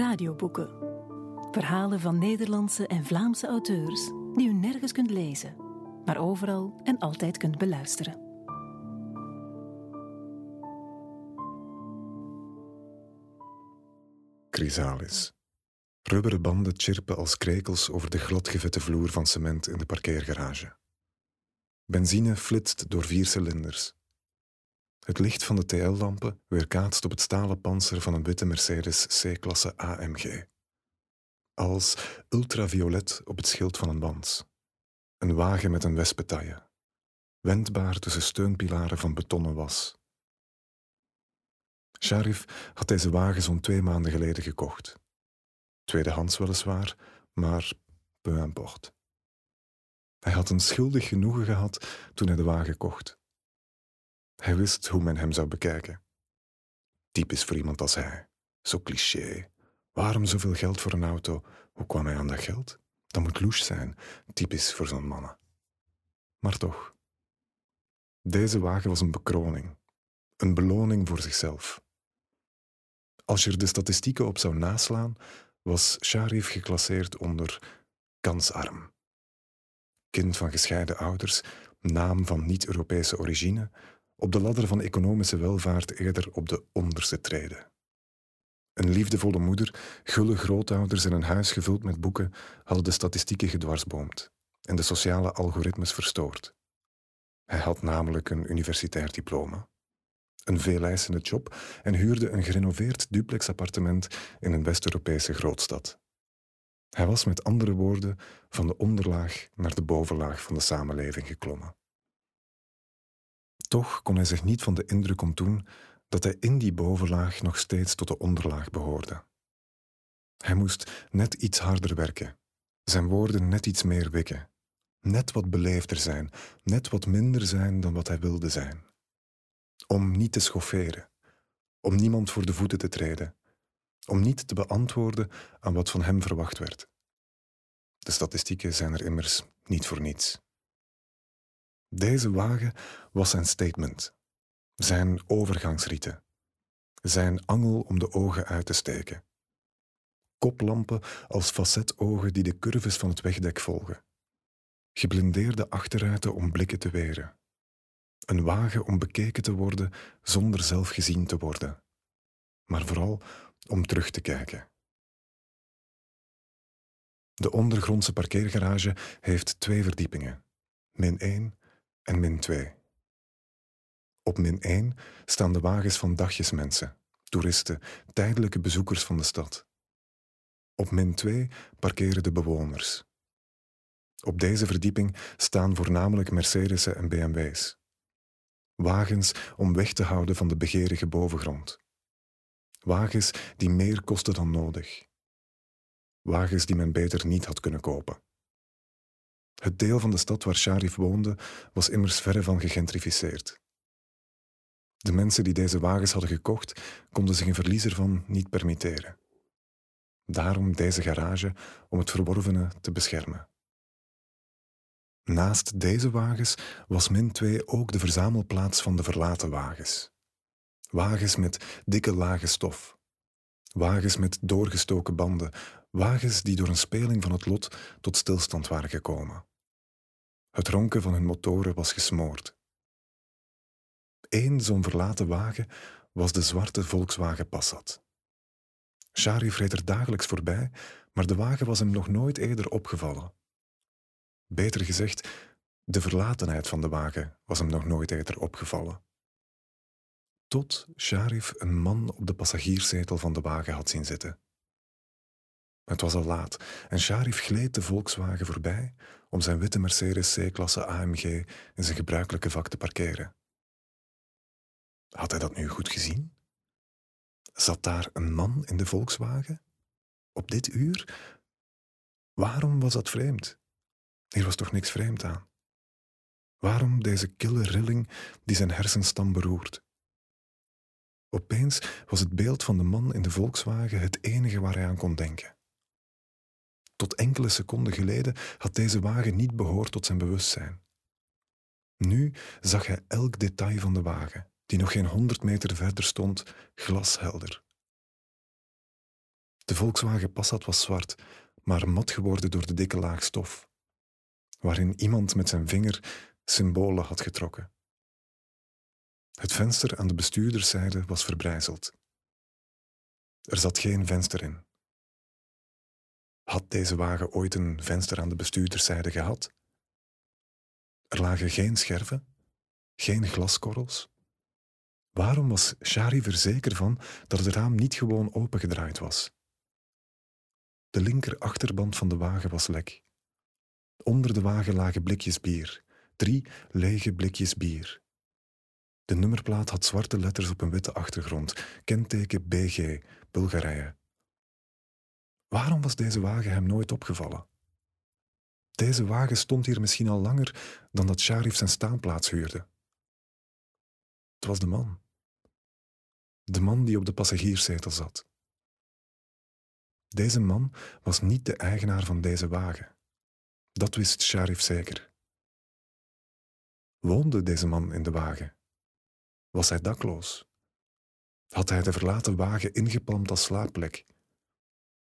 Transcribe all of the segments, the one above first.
Radioboeken. Verhalen van Nederlandse en Vlaamse auteurs die u nergens kunt lezen, maar overal en altijd kunt beluisteren. Chrysalis. Rubberen banden chirpen als krekels over de gladgevette vloer van cement in de parkeergarage. Benzine flitst door vier cilinders. Het licht van de TL-lampen weerkaatst op het stalen panzer van een witte Mercedes C-klasse AMG. Als ultraviolet op het schild van een band. Een wagen met een wespentaille. Wendbaar tussen steunpilaren van betonnen was. Sharif had deze wagen zo'n twee maanden geleden gekocht. Tweedehands weliswaar, maar peu importe. Hij had een schuldig genoegen gehad toen hij de wagen kocht. Hij wist hoe men hem zou bekijken. Typisch voor iemand als hij. Zo cliché. Waarom zoveel geld voor een auto? Hoe kwam hij aan dat geld? Dat moet louche zijn. Typisch voor zo'n mannen. Maar toch. Deze wagen was een bekroning. Een beloning voor zichzelf. Als je er de statistieken op zou naslaan, was Sharif geclasseerd onder kansarm. Kind van gescheiden ouders, naam van niet-Europese origine, op de ladder van economische welvaart eerder op de onderste treden. Een liefdevolle moeder, gulle grootouders en een huis gevuld met boeken hadden de statistieken gedwarsboomd en de sociale algoritmes verstoord. Hij had namelijk een universitair diploma, een veeleisende job en huurde een gerenoveerd duplexappartement in een West-Europese grootstad. Hij was met andere woorden van de onderlaag naar de bovenlaag van de samenleving geklommen. Toch kon hij zich niet van de indruk ontdoen dat hij in die bovenlaag nog steeds tot de onderlaag behoorde. Hij moest net iets harder werken, zijn woorden net iets meer wikken, net wat beleefder zijn, net wat minder zijn dan wat hij wilde zijn. Om niet te schofferen, om niemand voor de voeten te treden, om niet te beantwoorden aan wat van hem verwacht werd. De statistieken zijn er immers niet voor niets. Deze wagen was zijn statement, zijn overgangsrieten, zijn angel om de ogen uit te steken. Koplampen als facetogen die de curves van het wegdek volgen. Geblindeerde achterruiten om blikken te weren. Een wagen om bekeken te worden zonder zelf gezien te worden. Maar vooral om terug te kijken. De ondergrondse parkeergarage heeft twee verdiepingen, min 1 en min 2. Op min 1 staan de wagens van dagjesmensen, toeristen, tijdelijke bezoekers van de stad. Op min 2 parkeren de bewoners. Op deze verdieping staan voornamelijk Mercedes'en en BMW's. Wagens om weg te houden van de begerige bovengrond. Wagens die meer kosten dan nodig. Wagens die men beter niet had kunnen kopen. Het deel van de stad waar Sharif woonde was immers verre van gegentrificeerd. De mensen die deze wagens hadden gekocht, konden zich een verliezer van niet permitteren. Daarom deze garage om het verworvene te beschermen. Naast deze wagens was min 2 ook de verzamelplaats van de verlaten wagens. Wagens met dikke lage stof. Wagens met doorgestoken banden. Wagens die door een speling van het lot tot stilstand waren gekomen. Het ronken van hun motoren was gesmoord. Eén zo'n verlaten wagen was de zwarte Volkswagen Passat. Sharif reed er dagelijks voorbij, maar de wagen was hem nog nooit eerder opgevallen. Beter gezegd, de verlatenheid van de wagen was hem nog nooit eerder opgevallen. Tot Sharif een man op de passagierszetel van de wagen had zien zitten. Het was al laat en Sharif gleed de Volkswagen voorbij om zijn witte Mercedes C-klasse AMG in zijn gebruikelijke vak te parkeren. Had hij dat nu goed gezien? Zat daar een man in de Volkswagen? Op dit uur? Waarom was dat vreemd? Hier was toch niks vreemd aan? Waarom deze kille rilling die zijn hersenstam beroert? Opeens was het beeld van de man in de Volkswagen het enige waar hij aan kon denken. Tot enkele seconden geleden had deze wagen niet behoord tot zijn bewustzijn. Nu zag hij elk detail van de wagen, die nog geen honderd meter verder stond, glashelder. De Volkswagen Passat was zwart, maar mat geworden door de dikke laag stof, waarin iemand met zijn vinger symbolen had getrokken. Het venster aan de bestuurderszijde was verbrijzeld. Er zat geen venster in. Had deze wagen ooit een venster aan de bestuurderszijde gehad? Er lagen geen scherven, geen glaskorrels. Waarom was Shari er zeker van dat het raam niet gewoon opengedraaid was? De linker achterband van de wagen was lek. Onder de wagen lagen blikjes bier, drie lege blikjes bier. De nummerplaat had zwarte letters op een witte achtergrond, kenteken BG, Bulgarije. Waarom was deze wagen hem nooit opgevallen? Deze wagen stond hier misschien al langer dan dat Sharif zijn staanplaats huurde. Het was de man. De man die op de passagierszetel zat. Deze man was niet de eigenaar van deze wagen. Dat wist Sharif zeker. Woonde deze man in de wagen? Was hij dakloos? Had hij de verlaten wagen ingepalmd als slaapplek?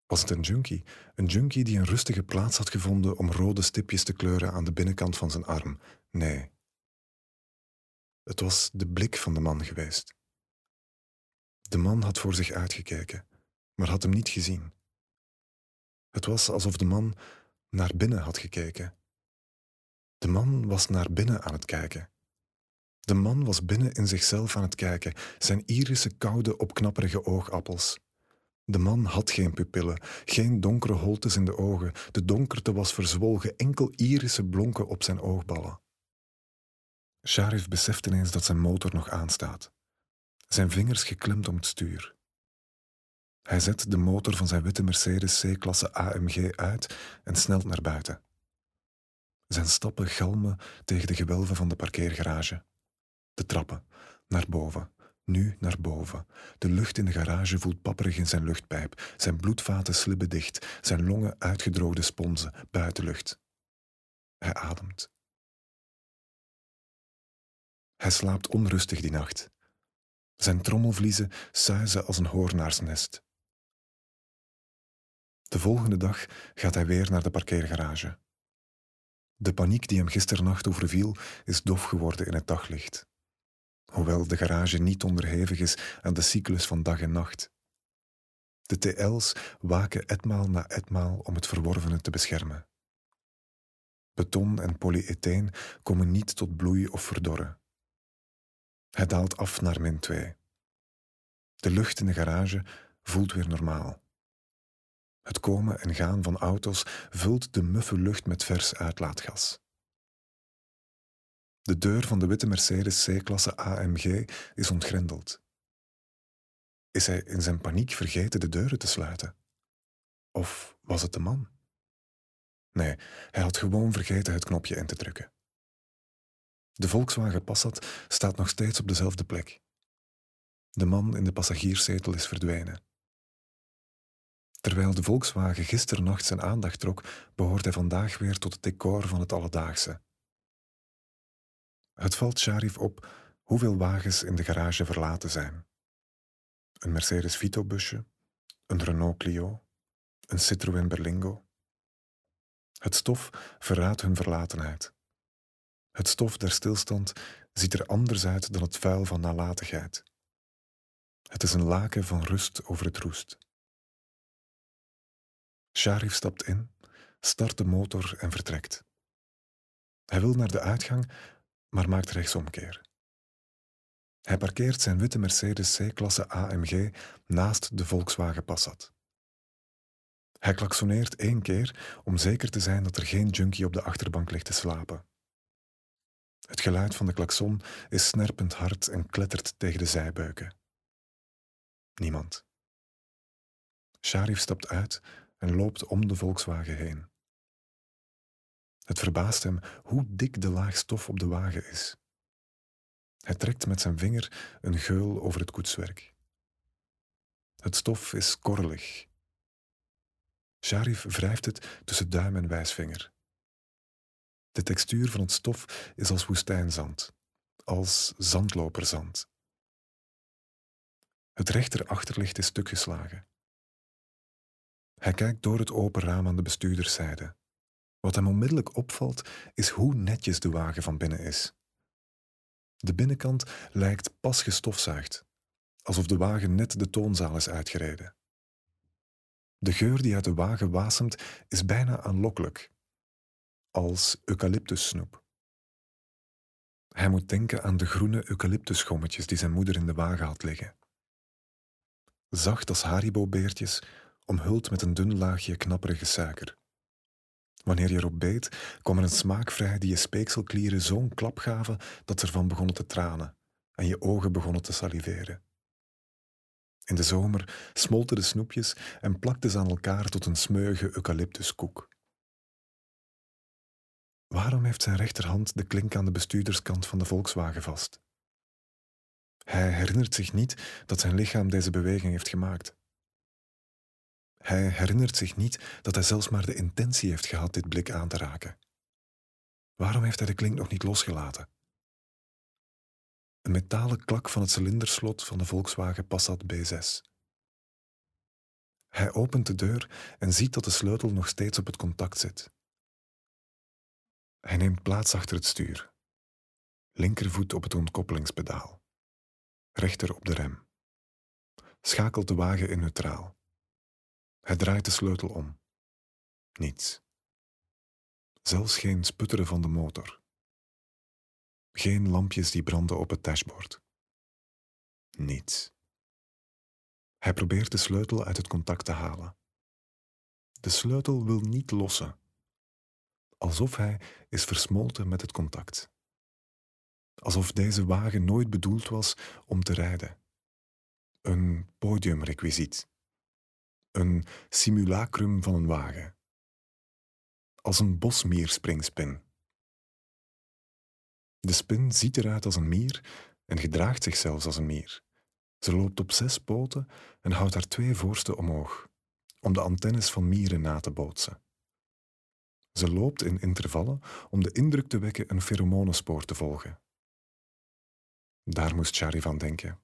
Was het een junkie? Een junkie die een rustige plaats had gevonden om rode stipjes te kleuren aan de binnenkant van zijn arm? Nee. Het was de blik van de man geweest. De man had voor zich uitgekeken, maar had hem niet gezien. Het was alsof de man naar binnen had gekeken. De man was naar binnen aan het kijken. De man was binnen in zichzelf aan het kijken, zijn irische koude, opknapperige oogappels. De man had geen pupillen, geen donkere holtes in de ogen. De donkerte was verzwolgen, enkel irische blonken op zijn oogballen. Sharif beseft ineens dat zijn motor nog aanstaat. Zijn vingers geklemd om het stuur. Hij zet de motor van zijn witte Mercedes C-klasse AMG uit en snelt naar buiten. Zijn stappen galmen tegen de gewelven van de parkeergarage. De trappen, naar boven, nu naar boven. De lucht in de garage voelt papperig in zijn luchtpijp. Zijn bloedvaten slibben dicht, zijn longen uitgedroogde sponsen, buitenlucht. Hij ademt. Hij slaapt onrustig die nacht. Zijn trommelvliezen suizen als een hoornaarsnest. De volgende dag gaat hij weer naar de parkeergarage. De paniek die hem gisternacht overviel is dof geworden in het daglicht hoewel de garage niet onderhevig is aan de cyclus van dag en nacht. De TL's waken etmaal na etmaal om het verworvene te beschermen. Beton en polyetheen komen niet tot bloei of verdorren. Het daalt af naar min 2. De lucht in de garage voelt weer normaal. Het komen en gaan van auto's vult de muffe lucht met vers uitlaatgas. De deur van de witte Mercedes C-klasse AMG is ontgrendeld. Is hij in zijn paniek vergeten de deuren te sluiten? Of was het de man? Nee, hij had gewoon vergeten het knopje in te drukken. De Volkswagen Passat staat nog steeds op dezelfde plek. De man in de passagierszetel is verdwenen. Terwijl de Volkswagen gisternacht zijn aandacht trok, behoort hij vandaag weer tot het decor van het alledaagse. Het valt Sharif op hoeveel wagens in de garage verlaten zijn. Een Mercedes Vito-busje, een Renault Clio, een Citroën Berlingo. Het stof verraadt hun verlatenheid. Het stof der stilstand ziet er anders uit dan het vuil van nalatigheid. Het is een laken van rust over het roest. Sharif stapt in, start de motor en vertrekt. Hij wil naar de uitgang, maar maakt rechtsomkeer. Hij parkeert zijn witte Mercedes C-klasse AMG naast de Volkswagen Passat. Hij klaksoneert één keer om zeker te zijn dat er geen junkie op de achterbank ligt te slapen. Het geluid van de klakson is snerpend hard en klettert tegen de zijbeuken. Niemand. Sharif stapt uit en loopt om de Volkswagen heen. Het verbaast hem hoe dik de laag stof op de wagen is. Hij trekt met zijn vinger een geul over het koetswerk. Het stof is korrelig. Sharif wrijft het tussen duim en wijsvinger. De textuur van het stof is als woestijnzand, als zandloperzand. Het rechter achterlicht is stuk geslagen. Hij kijkt door het open raam aan de bestuurderszijde. Wat hem onmiddellijk opvalt, is hoe netjes de wagen van binnen is. De binnenkant lijkt pas gestofzuigd, alsof de wagen net de toonzaal is uitgereden. De geur die uit de wagen wasemt is bijna aanlokkelijk, als eucalyptussnoep. Hij moet denken aan de groene eucalyptusschommetjes die zijn moeder in de wagen had liggen. Zacht als haribo-beertjes, omhuld met een dun laagje knapperige suiker. Wanneer je erop beet, kwam er een smaak vrij die je speekselklieren zo'n klap gaven dat ze ervan begonnen te tranen en je ogen begonnen te saliveren. In de zomer smolten de snoepjes en plakten ze aan elkaar tot een smeuige eucalyptuskoek. Waarom heeft zijn rechterhand de klink aan de bestuurderskant van de Volkswagen vast? Hij herinnert zich niet dat zijn lichaam deze beweging heeft gemaakt. Hij herinnert zich niet dat hij zelfs maar de intentie heeft gehad dit blik aan te raken. Waarom heeft hij de klink nog niet losgelaten? Een metalen klak van het cilinderslot van de Volkswagen Passat B6. Hij opent de deur en ziet dat de sleutel nog steeds op het contact zit. Hij neemt plaats achter het stuur. Linkervoet op het ontkoppelingspedaal. Rechter op de rem. Schakelt de wagen in neutraal. Hij draait de sleutel om. Niets. Zelfs geen sputteren van de motor. Geen lampjes die branden op het dashboard. Niets. Hij probeert de sleutel uit het contact te halen. De sleutel wil niet lossen. Alsof hij is versmolten met het contact. Alsof deze wagen nooit bedoeld was om te rijden. Een podiumrequisiet een simulacrum van een wagen. Als een bosmierspringspin. De spin ziet eruit als een mier en gedraagt zich zelfs als een mier. Ze loopt op zes poten en houdt haar twee voorste omhoog, om de antennes van mieren na te bootsen. Ze loopt in intervallen om de indruk te wekken een pheromonenspoor te volgen. Daar moest Chari van denken,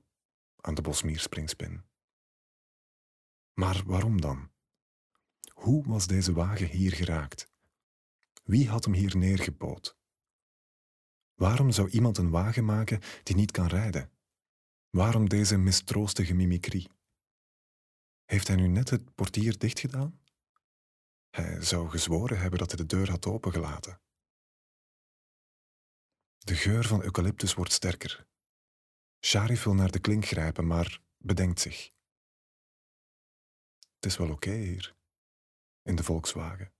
aan de bosmierspringspin. Maar waarom dan? Hoe was deze wagen hier geraakt? Wie had hem hier neergepoot? Waarom zou iemand een wagen maken die niet kan rijden? Waarom deze mistroostige mimicrie? Heeft hij nu net het portier dichtgedaan? Hij zou gezworen hebben dat hij de deur had opengelaten. De geur van eucalyptus wordt sterker. Sharif wil naar de klink grijpen, maar bedenkt zich. Het is wel oké hier, in de Volkswagen.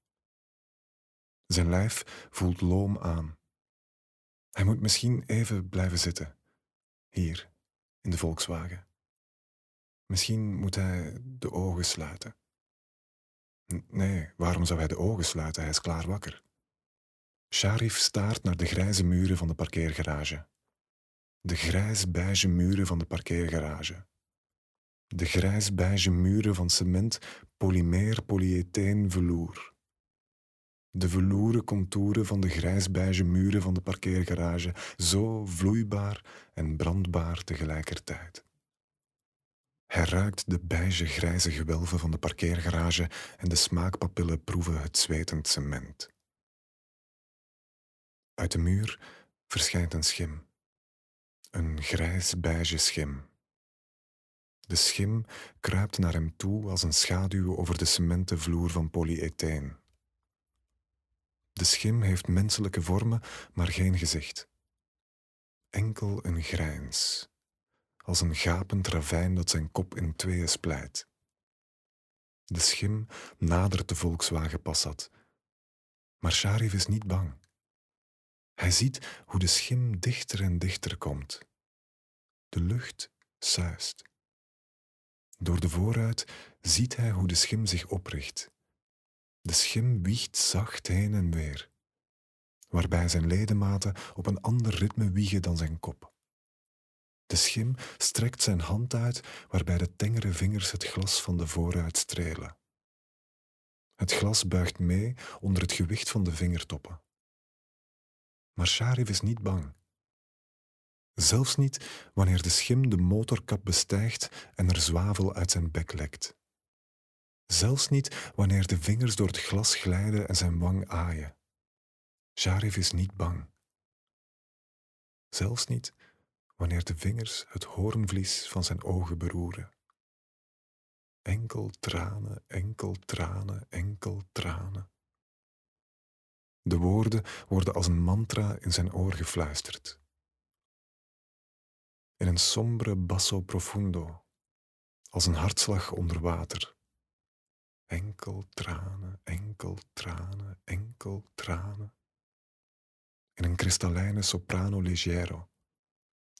Zijn lijf voelt loom aan. Hij moet misschien even blijven zitten, hier, in de Volkswagen. Misschien moet hij de ogen sluiten. Nee, waarom zou hij de ogen sluiten? Hij is klaar wakker. Sharif staart naar de grijze muren van de parkeergarage. De grijs-beige muren van de parkeergarage. De grijs-beige muren van cement, polymer, polyetheen, velour. De veloeren contouren van de grijs-beige muren van de parkeergarage, zo vloeibaar en brandbaar tegelijkertijd. Hij ruikt de beige-grijze gewelven van de parkeergarage en de smaakpapillen proeven het zwetend cement. Uit de muur verschijnt een schim. Een grijs-beige schim. De schim kruipt naar hem toe als een schaduw over de cementen vloer van polyetheen. De schim heeft menselijke vormen, maar geen gezicht. Enkel een grijns, als een gapend ravijn dat zijn kop in tweeën splijt. De schim nadert de Volkswagen Passat. Maar Sharif is niet bang. Hij ziet hoe de schim dichter en dichter komt. De lucht suist. Door de vooruit ziet hij hoe de schim zich opricht. De schim wiegt zacht heen en weer, waarbij zijn ledematen op een ander ritme wiegen dan zijn kop. De schim strekt zijn hand uit, waarbij de tengere vingers het glas van de vooruit strelen. Het glas buigt mee onder het gewicht van de vingertoppen. Maar Sharif is niet bang. Zelfs niet wanneer de schim de motorkap bestijgt en er zwavel uit zijn bek lekt. Zelfs niet wanneer de vingers door het glas glijden en zijn wang aaien. Sharif is niet bang. Zelfs niet wanneer de vingers het hoornvlies van zijn ogen beroeren. Enkel tranen, enkel tranen, enkel tranen. De woorden worden als een mantra in zijn oor gefluisterd. In een sombre basso profundo, als een hartslag onder water. Enkel tranen, enkel tranen, enkel tranen. In een kristallijne soprano leggero,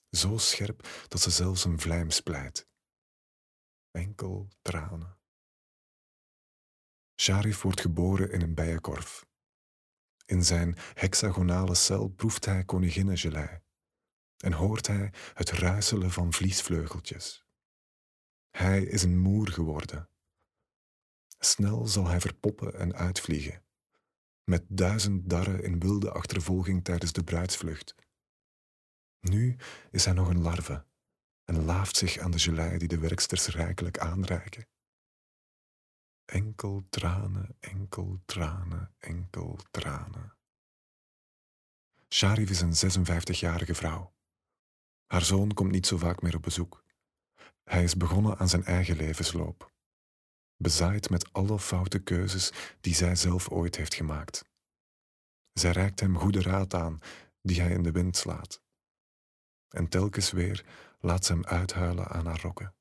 zo scherp dat ze zelfs een vlijm splijt. Enkel tranen. Sharif wordt geboren in een bijenkorf. In zijn hexagonale cel proeft hij koninginnengelei en hoort hij het ruiselen van vliesvleugeltjes. Hij is een moer geworden. Snel zal hij verpoppen en uitvliegen, met duizend darren in wilde achtervolging tijdens de bruidsvlucht. Nu is hij nog een larve en laaft zich aan de gelei die de werksters rijkelijk aanreiken. Enkel tranen, enkel tranen, enkel tranen. Sharif is een 56-jarige vrouw. Haar zoon komt niet zo vaak meer op bezoek. Hij is begonnen aan zijn eigen levensloop, bezaaid met alle foute keuzes die zij zelf ooit heeft gemaakt. Zij reikt hem goede raad aan, die hij in de wind slaat. En telkens weer laat ze hem uithuilen aan haar rokken.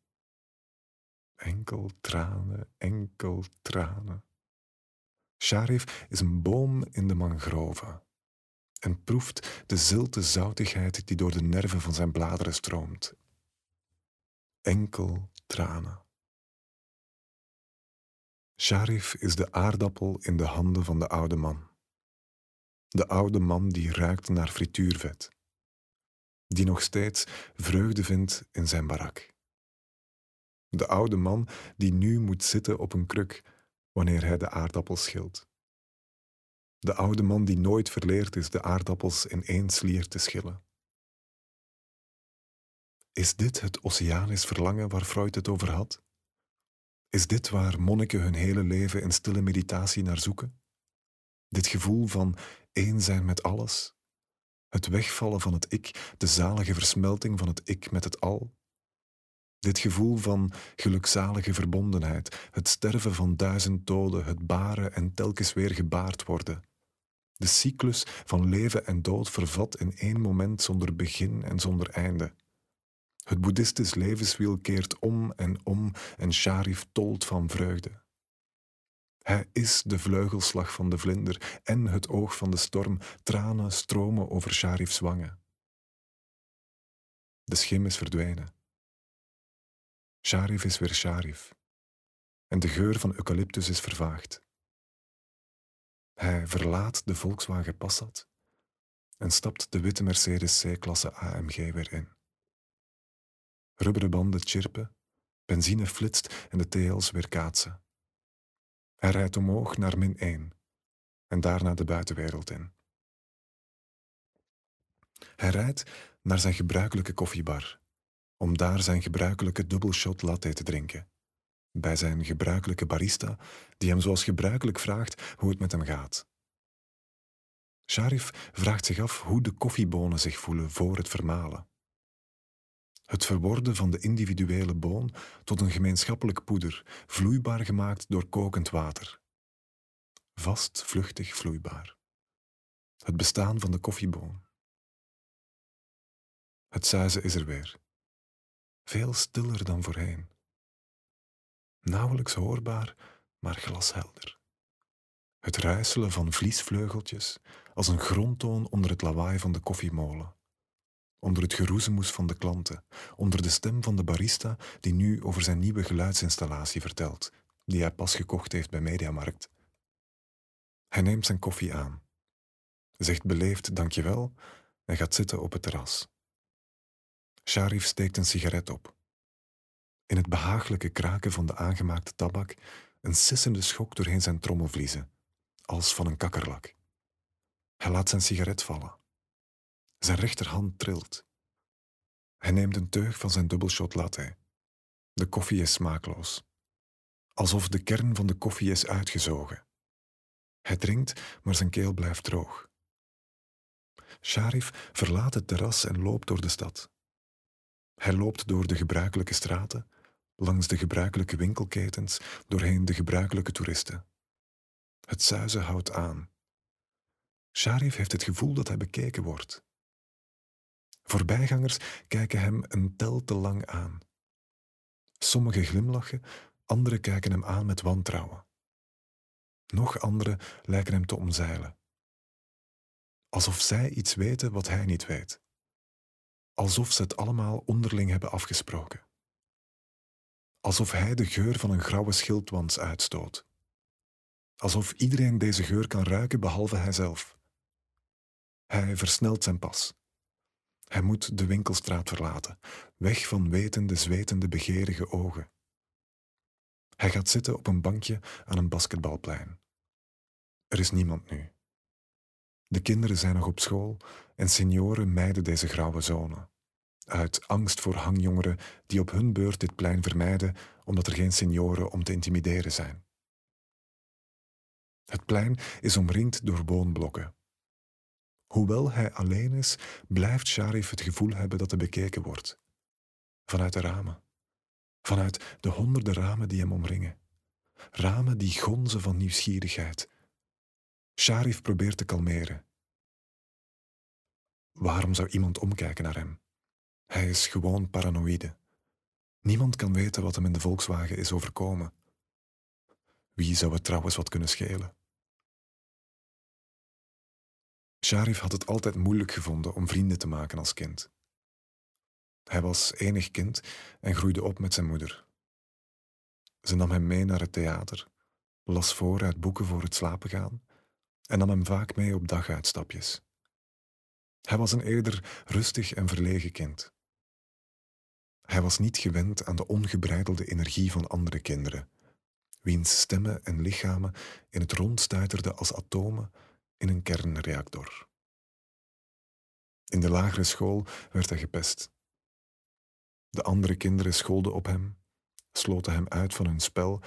Enkel tranen, enkel tranen. Sharif is een boom in de mangrove en proeft de zilte zoutigheid die door de nerven van zijn bladeren stroomt. Enkel tranen. Sharif is de aardappel in de handen van de oude man. De oude man die ruikt naar frituurvet. Die nog steeds vreugde vindt in zijn barak. De oude man die nu moet zitten op een kruk wanneer hij de aardappels schilt. De oude man die nooit verleerd is de aardappels in één slier te schillen. Is dit het oceanisch verlangen waar Freud het over had? Is dit waar monniken hun hele leven in stille meditatie naar zoeken? Dit gevoel van één zijn met alles? Het wegvallen van het ik, de zalige versmelting van het ik met het al? Dit gevoel van gelukzalige verbondenheid, het sterven van duizend doden, het baren en telkens weer gebaard worden. De cyclus van leven en dood vervat in één moment zonder begin en zonder einde. Het boeddhistisch levenswiel keert om en om en Sharif tolt van vreugde. Hij is de vleugelslag van de vlinder en het oog van de storm. Tranen stromen over Sharif's wangen. De schim is verdwenen. Sharif is weer Sharif. En de geur van eucalyptus is vervaagd. Hij verlaat de Volkswagen Passat en stapt de witte Mercedes C-klasse AMG weer in. Rubberen banden chirpen, benzine flitst en de teels weer kaatsen. Hij rijdt omhoog naar min 1 en daarna de buitenwereld in. Hij rijdt naar zijn gebruikelijke koffiebar om daar zijn gebruikelijke dubbelshot latte te drinken. Bij zijn gebruikelijke barista, die hem zoals gebruikelijk vraagt hoe het met hem gaat. Sharif vraagt zich af hoe de koffiebonen zich voelen voor het vermalen. Het verworden van de individuele boon tot een gemeenschappelijk poeder, vloeibaar gemaakt door kokend water. Vast, vluchtig, vloeibaar. Het bestaan van de koffieboon. Het zuizen is er weer veel stiller dan voorheen. Nauwelijks hoorbaar, maar glashelder. Het ruiselen van vliesvleugeltjes als een grondtoon onder het lawaai van de koffiemolen. Onder het geroezemoes van de klanten, onder de stem van de barista die nu over zijn nieuwe geluidsinstallatie vertelt, die hij pas gekocht heeft bij Mediamarkt. Hij neemt zijn koffie aan, zegt beleefd dankjewel en gaat zitten op het terras. Sharif steekt een sigaret op. In het behagelijke kraken van de aangemaakte tabak een sissende schok doorheen zijn trommelvliezen, als van een kakkerlak. Hij laat zijn sigaret vallen. Zijn rechterhand trilt. Hij neemt een teug van zijn dubbelshot latte. De koffie is smaakloos. Alsof de kern van de koffie is uitgezogen. Hij drinkt, maar zijn keel blijft droog. Sharif verlaat het terras en loopt door de stad. Hij loopt door de gebruikelijke straten, langs de gebruikelijke winkelketens, doorheen de gebruikelijke toeristen. Het zuizen houdt aan. Sharif heeft het gevoel dat hij bekeken wordt. Voorbijgangers kijken hem een tel te lang aan. Sommigen glimlachen, anderen kijken hem aan met wantrouwen. Nog anderen lijken hem te omzeilen. Alsof zij iets weten wat hij niet weet. Alsof ze het allemaal onderling hebben afgesproken. Alsof hij de geur van een grauwe schildwans uitstoot. Alsof iedereen deze geur kan ruiken behalve hijzelf. Hij versnelt zijn pas. Hij moet de winkelstraat verlaten, weg van wetende, zwetende, begerige ogen. Hij gaat zitten op een bankje aan een basketbalplein. Er is niemand nu. De kinderen zijn nog op school en senioren mijden deze grauwe zone. Uit angst voor hangjongeren die op hun beurt dit plein vermijden omdat er geen senioren om te intimideren zijn. Het plein is omringd door woonblokken. Hoewel hij alleen is, blijft Sharif het gevoel hebben dat hij bekeken wordt. Vanuit de ramen. Vanuit de honderden ramen die hem omringen. Ramen die gonzen van nieuwsgierigheid. Sharif probeert te kalmeren. Waarom zou iemand omkijken naar hem? Hij is gewoon paranoïde. Niemand kan weten wat hem in de Volkswagen is overkomen. Wie zou het trouwens wat kunnen schelen? Sharif had het altijd moeilijk gevonden om vrienden te maken als kind. Hij was enig kind en groeide op met zijn moeder. Ze nam hem mee naar het theater, las voor uit boeken voor het slapen gaan en nam hem vaak mee op daguitstapjes. Hij was een eerder rustig en verlegen kind. Hij was niet gewend aan de ongebreidelde energie van andere kinderen, wiens stemmen en lichamen in het rond stuiterden als atomen in een kernreactor. In de lagere school werd hij gepest. De andere kinderen scholden op hem, sloten hem uit van hun spel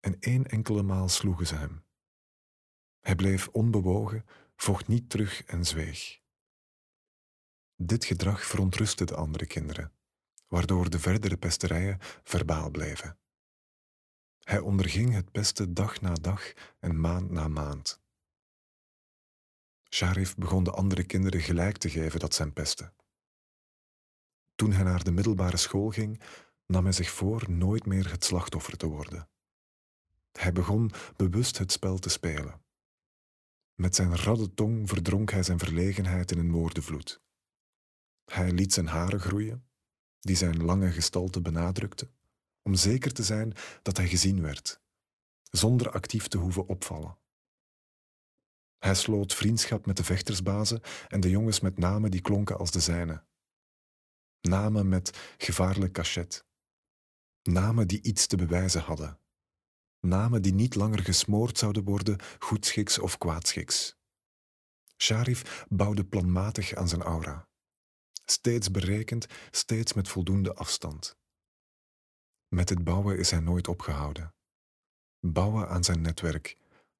en één enkele maal sloegen ze hem. Hij bleef onbewogen, vocht niet terug en zweeg. Dit gedrag verontrustte de andere kinderen, waardoor de verdere pesterijen verbaal bleven. Hij onderging het pesten dag na dag en maand na maand. Sharif begon de andere kinderen gelijk te geven dat zijn pesten. Toen hij naar de middelbare school ging, nam hij zich voor nooit meer het slachtoffer te worden. Hij begon bewust het spel te spelen. Met zijn radde tong verdronk hij zijn verlegenheid in een woordenvloed. Hij liet zijn haren groeien, die zijn lange gestalte benadrukte, om zeker te zijn dat hij gezien werd, zonder actief te hoeven opvallen. Hij sloot vriendschap met de vechtersbazen en de jongens met namen die klonken als de zijne. Namen met gevaarlijk cachet. Namen die iets te bewijzen hadden. Namen die niet langer gesmoord zouden worden, goedschiks of kwaadschiks. Sharif bouwde planmatig aan zijn aura. Steeds berekend, steeds met voldoende afstand. Met het bouwen is hij nooit opgehouden. Bouwen aan zijn netwerk,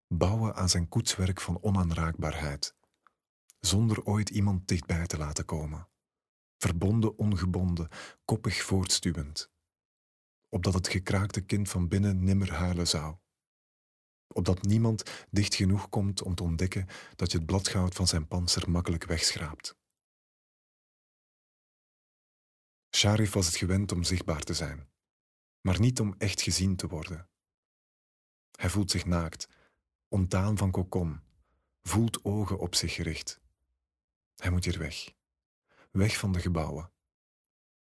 bouwen aan zijn koetswerk van onaanraakbaarheid, zonder ooit iemand dichtbij te laten komen. Verbonden ongebonden, koppig voortstuwend. Opdat het gekraakte kind van binnen nimmer huilen zou. Opdat niemand dicht genoeg komt om te ontdekken dat je het bladgoud van zijn panzer makkelijk wegschraapt. Sharif was het gewend om zichtbaar te zijn, maar niet om echt gezien te worden. Hij voelt zich naakt, ontdaan van kokon, voelt ogen op zich gericht. Hij moet hier weg. Weg van de gebouwen.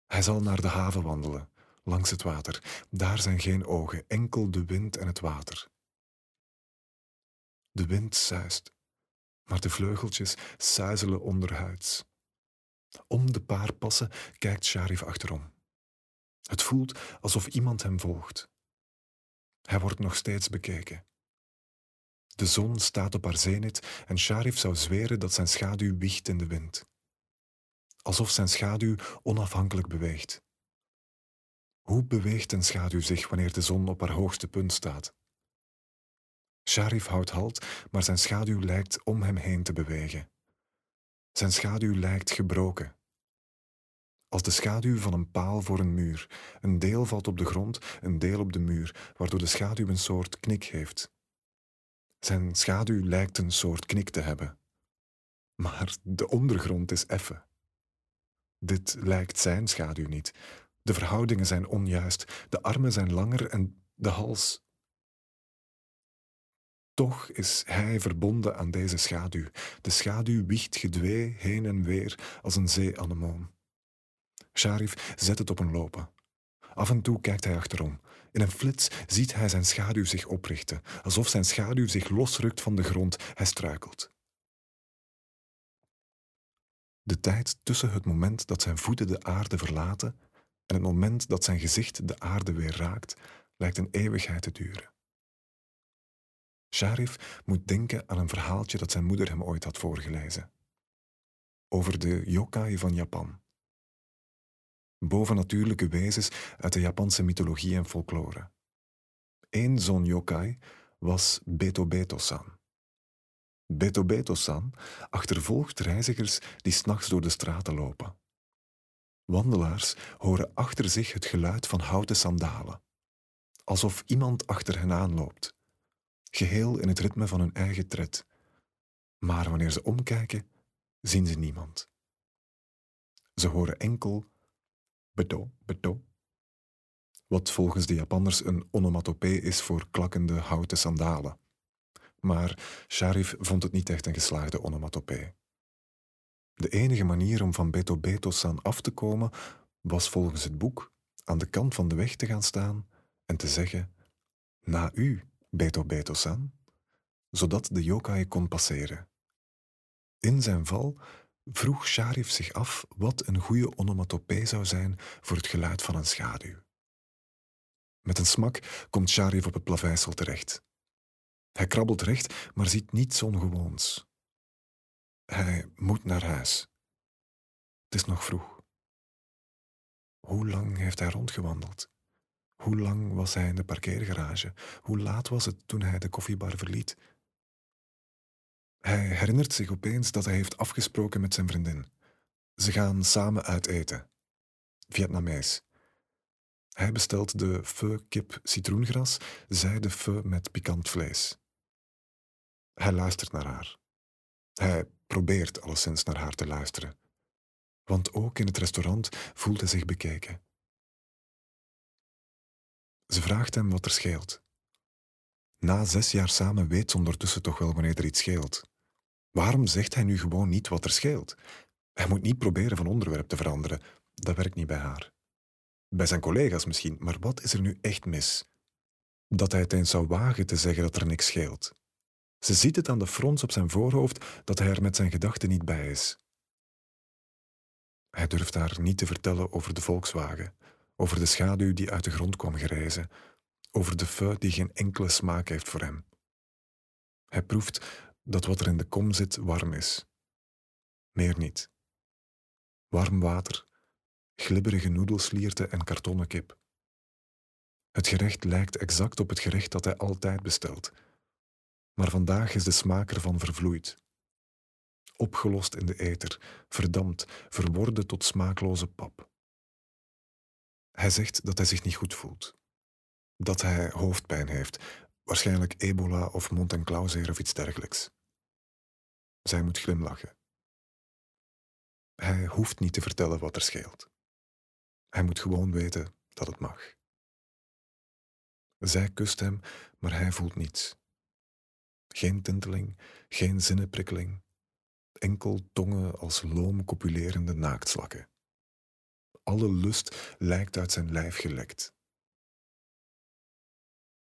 Hij zal naar de haven wandelen, langs het water. Daar zijn geen ogen, enkel de wind en het water. De wind suist, maar de vleugeltjes suizelen onderhuids. Om de paar passen kijkt Sharif achterom. Het voelt alsof iemand hem volgt. Hij wordt nog steeds bekeken. De zon staat op haar zenit en Sharif zou zweren dat zijn schaduw wiegt in de wind. Alsof zijn schaduw onafhankelijk beweegt. Hoe beweegt een schaduw zich wanneer de zon op haar hoogste punt staat? Sharif houdt halt, maar zijn schaduw lijkt om hem heen te bewegen. Zijn schaduw lijkt gebroken. Als de schaduw van een paal voor een muur. Een deel valt op de grond, een deel op de muur, waardoor de schaduw een soort knik heeft. Zijn schaduw lijkt een soort knik te hebben. Maar de ondergrond is effen. Dit lijkt zijn schaduw niet. De verhoudingen zijn onjuist, de armen zijn langer en de hals. Toch is hij verbonden aan deze schaduw. De schaduw wiegt gedwee heen en weer als een zeeanemoon. Sharif zet het op een lopen. Af en toe kijkt hij achterom. In een flits ziet hij zijn schaduw zich oprichten, alsof zijn schaduw zich losrukt van de grond. Hij struikelt. De tijd tussen het moment dat zijn voeten de aarde verlaten en het moment dat zijn gezicht de aarde weer raakt, lijkt een eeuwigheid te duren. Sharif moet denken aan een verhaaltje dat zijn moeder hem ooit had voorgelezen. Over de yokai van Japan. Bovennatuurlijke wezens uit de Japanse mythologie en folklore. Eén zo'n yokai was Beto Beto-san. Beto Beto-san achtervolgt reizigers die s'nachts door de straten lopen. Wandelaars horen achter zich het geluid van houten sandalen, alsof iemand achter hen aanloopt, geheel in het ritme van hun eigen tred. Maar wanneer ze omkijken, zien ze niemand. Ze horen enkel bedo, bedo, wat volgens de Japanners een onomatopee is voor klakkende houten sandalen. Maar Sharif vond het niet echt een geslaagde onomatopee. De enige manier om van Beto Beto-san af te komen was volgens het boek aan de kant van de weg te gaan staan en te zeggen: Na u, Beto Beto-san, zodat de yokai kon passeren. In zijn val vroeg Sharif zich af wat een goede onomatopee zou zijn voor het geluid van een schaduw. Met een smak komt Sharif op het plaveisel terecht. Hij krabbelt recht, maar ziet niets ongewoons. Hij moet naar huis. Het is nog vroeg. Hoe lang heeft hij rondgewandeld? Hoe lang was hij in de parkeergarage? Hoe laat was het toen hij de koffiebar verliet? Hij herinnert zich opeens dat hij heeft afgesproken met zijn vriendin. Ze gaan samen uit eten. Vietnamees. Hij bestelt de pho kip citroengras, zij de pho met pikant vlees. Hij luistert naar haar. Hij probeert alleszins naar haar te luisteren. Want ook in het restaurant voelt hij zich bekeken. Ze vraagt hem wat er scheelt. Na zes jaar samen weet ze ondertussen toch wel wanneer er iets scheelt. Waarom zegt hij nu gewoon niet wat er scheelt? Hij moet niet proberen van onderwerp te veranderen. Dat werkt niet bij haar. Bij zijn collega's misschien, maar wat is er nu echt mis? Dat hij het eens zou wagen te zeggen dat er niks scheelt. Ze ziet het aan de frons op zijn voorhoofd dat hij er met zijn gedachten niet bij is. Hij durft haar niet te vertellen over de Volkswagen, over de schaduw die uit de grond kwam gerezen, over de feu die geen enkele smaak heeft voor hem. Hij proeft dat wat er in de kom zit warm is. Meer niet. Warm water, glibberige noedelslierten en kartonnen kip. Het gerecht lijkt exact op het gerecht dat hij altijd bestelt. Maar vandaag is de smaak ervan vervloeid. Opgelost in de eter, verdampt, verworden tot smaakloze pap. Hij zegt dat hij zich niet goed voelt. Dat hij hoofdpijn heeft, waarschijnlijk ebola of mond- en klauwzeer of iets dergelijks. Zij moet glimlachen. Hij hoeft niet te vertellen wat er scheelt. Hij moet gewoon weten dat het mag. Zij kust hem, maar hij voelt niets. Geen tinteling, geen zinnenprikkeling, enkel tongen als loom copulerende naaktslakken. Alle lust lijkt uit zijn lijf gelekt.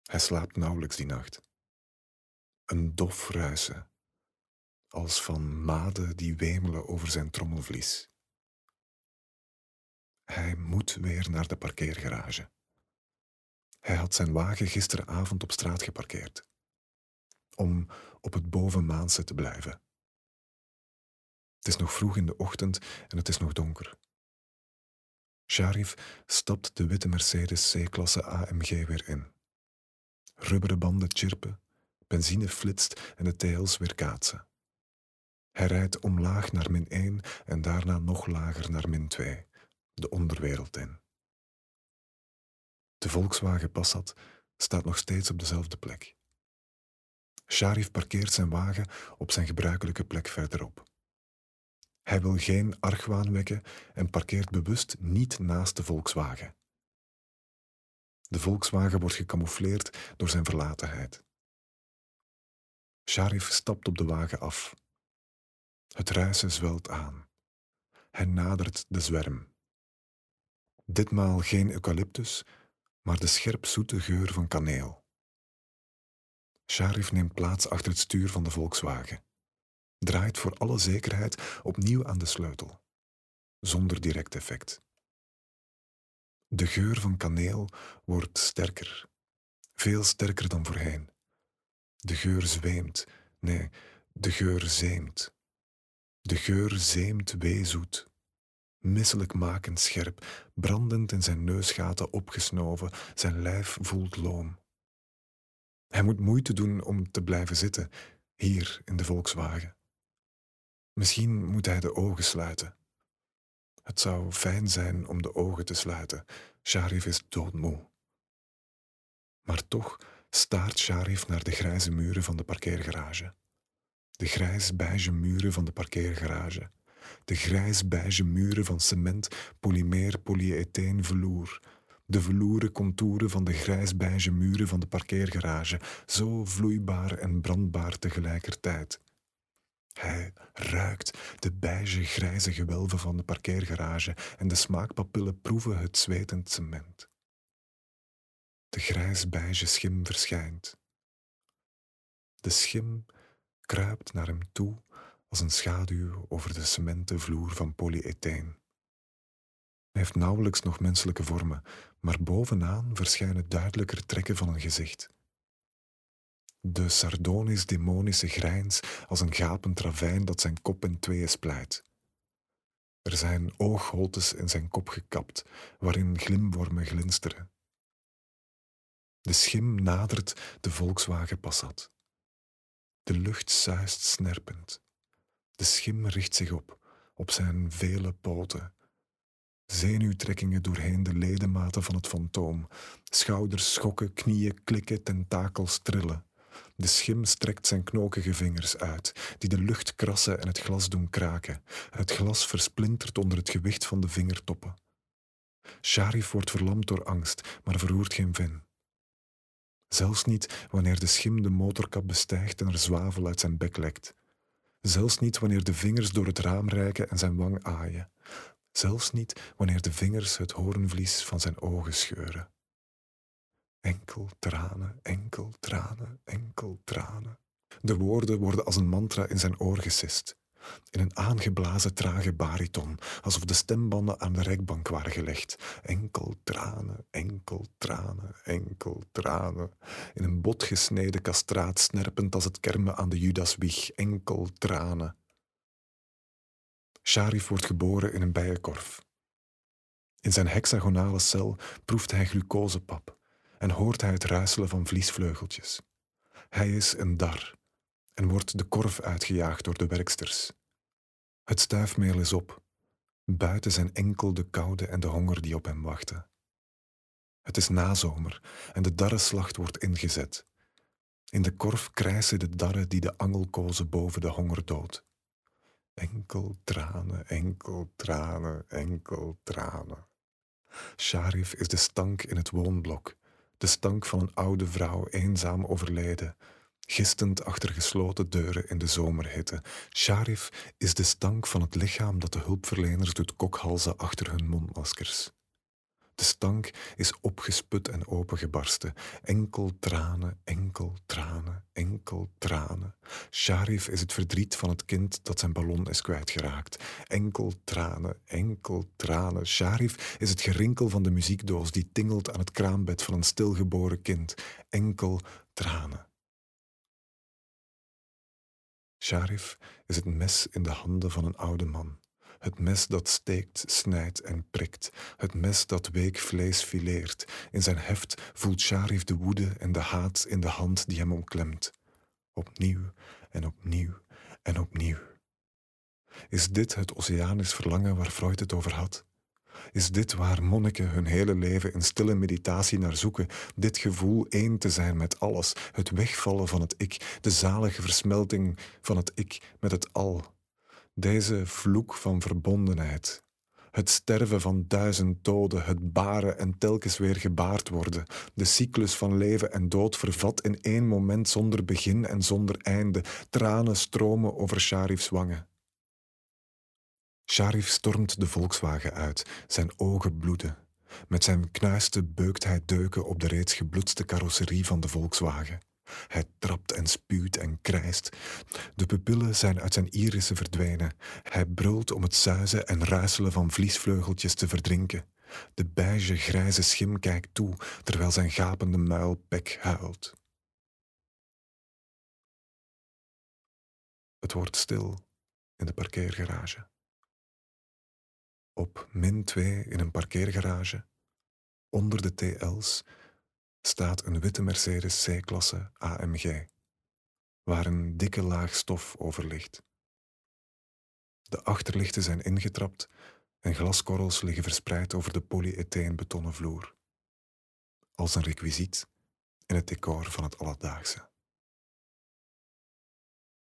Hij slaapt nauwelijks die nacht. Een dof ruisen, als van maden die wemelen over zijn trommelvlies. Hij moet weer naar de parkeergarage. Hij had zijn wagen gisteravond op straat geparkeerd. Om op het bovenmaanse te blijven. Het is nog vroeg in de ochtend en het is nog donker. Sharif stapt de witte Mercedes C-klasse AMG weer in. Rubberen banden chirpen, benzine flitst en de tails weer kaatsen. Hij rijdt omlaag naar min 1 en daarna nog lager naar min 2, de onderwereld in. De Volkswagen Passat staat nog steeds op dezelfde plek. Sharif parkeert zijn wagen op zijn gebruikelijke plek verderop. Hij wil geen argwaan wekken en parkeert bewust niet naast de Volkswagen. De Volkswagen wordt gecamoufleerd door zijn verlatenheid. Sharif stapt op de wagen af. Het ruisen zwelt aan. Hij nadert de zwerm. Ditmaal geen eucalyptus, maar de scherp zoete geur van kaneel. Sharif neemt plaats achter het stuur van de Volkswagen. Draait voor alle zekerheid opnieuw aan de sleutel. Zonder direct effect. De geur van kaneel wordt sterker. Veel sterker dan voorheen. De geur zweemt. Nee, de geur zeemt. De geur zeemt weezoet. Misselijk makend scherp, brandend in zijn neusgaten opgesnoven, zijn lijf voelt loom. Hij moet moeite doen om te blijven zitten, hier in de Volkswagen. Misschien moet hij de ogen sluiten. Het zou fijn zijn om de ogen te sluiten. Sharif is doodmoe. Maar toch staart Sharif naar de grijze muren van de parkeergarage. De grijs-beige muren van de parkeergarage. De grijs-beige muren van cement, polymeer, polyetheen, velour de vloeren contouren van de grijsbeige muren van de parkeergarage, zo vloeibaar en brandbaar tegelijkertijd. Hij ruikt de beige grijze gewelven van de parkeergarage en de smaakpapillen proeven het zwetend cement. De grijsbeige schim verschijnt. De schim kruipt naar hem toe als een schaduw over de cementen vloer van polyetheen. Hij heeft nauwelijks nog menselijke vormen, maar bovenaan verschijnen duidelijker trekken van een gezicht. De sardonisch-demonische grijns als een gapend ravijn dat zijn kop in tweeën splijt. Er zijn oogholtes in zijn kop gekapt, waarin glimwormen glinsteren. De schim nadert de Volkswagen Passat. De lucht zuist snerpend. De schim richt zich op, op zijn vele poten, Zenuwtrekkingen doorheen de ledematen van het fantoom. Schouders schokken, knieën klikken, tentakels trillen. De schim strekt zijn knokige vingers uit, die de lucht krassen en het glas doen kraken. Het glas versplintert onder het gewicht van de vingertoppen. Sharif wordt verlamd door angst, maar verroert geen vin. Zelfs niet wanneer de schim de motorkap bestijgt en er zwavel uit zijn bek lekt. Zelfs niet wanneer de vingers door het raam reiken en zijn wang aaien zelfs niet wanneer de vingers het hoornvlies van zijn ogen scheuren. Enkel tranen, enkel tranen, enkel tranen. De woorden worden als een mantra in zijn oor gesist. In een aangeblazen trage bariton, alsof de stembanden aan de rekbank waren gelegd. Enkel tranen, enkel tranen, enkel tranen. In een botgesneden kastraat snerpend als het kermen aan de Judaswieg. Enkel tranen. Sharif wordt geboren in een bijenkorf. In zijn hexagonale cel proeft hij glucosepap en hoort hij het ruiselen van vliesvleugeltjes. Hij is een dar en wordt de korf uitgejaagd door de werksters. Het stuifmeel is op. Buiten zijn enkel de koude en de honger die op hem wachten. Het is nazomer en de darrenslacht wordt ingezet. In de korf krijsen de darren die de angelkozen boven de honger dood. Enkel tranen, enkel tranen, enkel tranen. Sharif is de stank in het woonblok, de stank van een oude vrouw eenzaam overleden, gistend achter gesloten deuren in de zomerhitte. Sharif is de stank van het lichaam dat de hulpverleners doet kokhalzen achter hun mondmaskers. De stank is opgesput en opengebarsten. Enkel tranen, enkel tranen, enkel tranen. Sharif is het verdriet van het kind dat zijn ballon is kwijtgeraakt. Enkel tranen, enkel tranen. Sharif is het gerinkel van de muziekdoos die tingelt aan het kraambed van een stilgeboren kind. Enkel tranen. Sharif is het mes in de handen van een oude man Het mes dat steekt, snijdt en prikt. Het mes dat week vlees fileert. In zijn heft voelt Sharif de woede en de haat in de hand die hem omklemt. Opnieuw en opnieuw en opnieuw. Is dit het oceanisch verlangen waar Freud het over had? Is dit waar monniken hun hele leven in stille meditatie naar zoeken? Dit gevoel één te zijn met alles, het wegvallen van het ik, de zalige versmelting van het ik met het al. Deze vloek van verbondenheid. Het sterven van duizend doden, het baren en telkens weer gebaard worden, de cyclus van leven en dood vervat in één moment zonder begin en zonder einde, tranen stromen over Sharif's wangen. Sharif stormt de Volkswagen uit, zijn ogen bloeden. Met zijn knuisten beukt hij deuken op de reeds gebloedste carrosserie van de Volkswagen. Hij trapt en spuwt en krijst. De pupillen zijn uit zijn irissen verdwenen. Hij brult om het zuizen en ruiselen van vliesvleugeltjes te verdrinken. De beige grijze schim kijkt toe, terwijl zijn gapende muil pek huilt. Het wordt stil in de parkeergarage op min 2 in een parkeergarage, onder de TL's, staat een witte Mercedes C-klasse AMG, waar een dikke laag stof over ligt. De achterlichten zijn ingetrapt en glaskorrels liggen verspreid over de polyetheen betonnen vloer, als een requisiet in het decor van het alledaagse.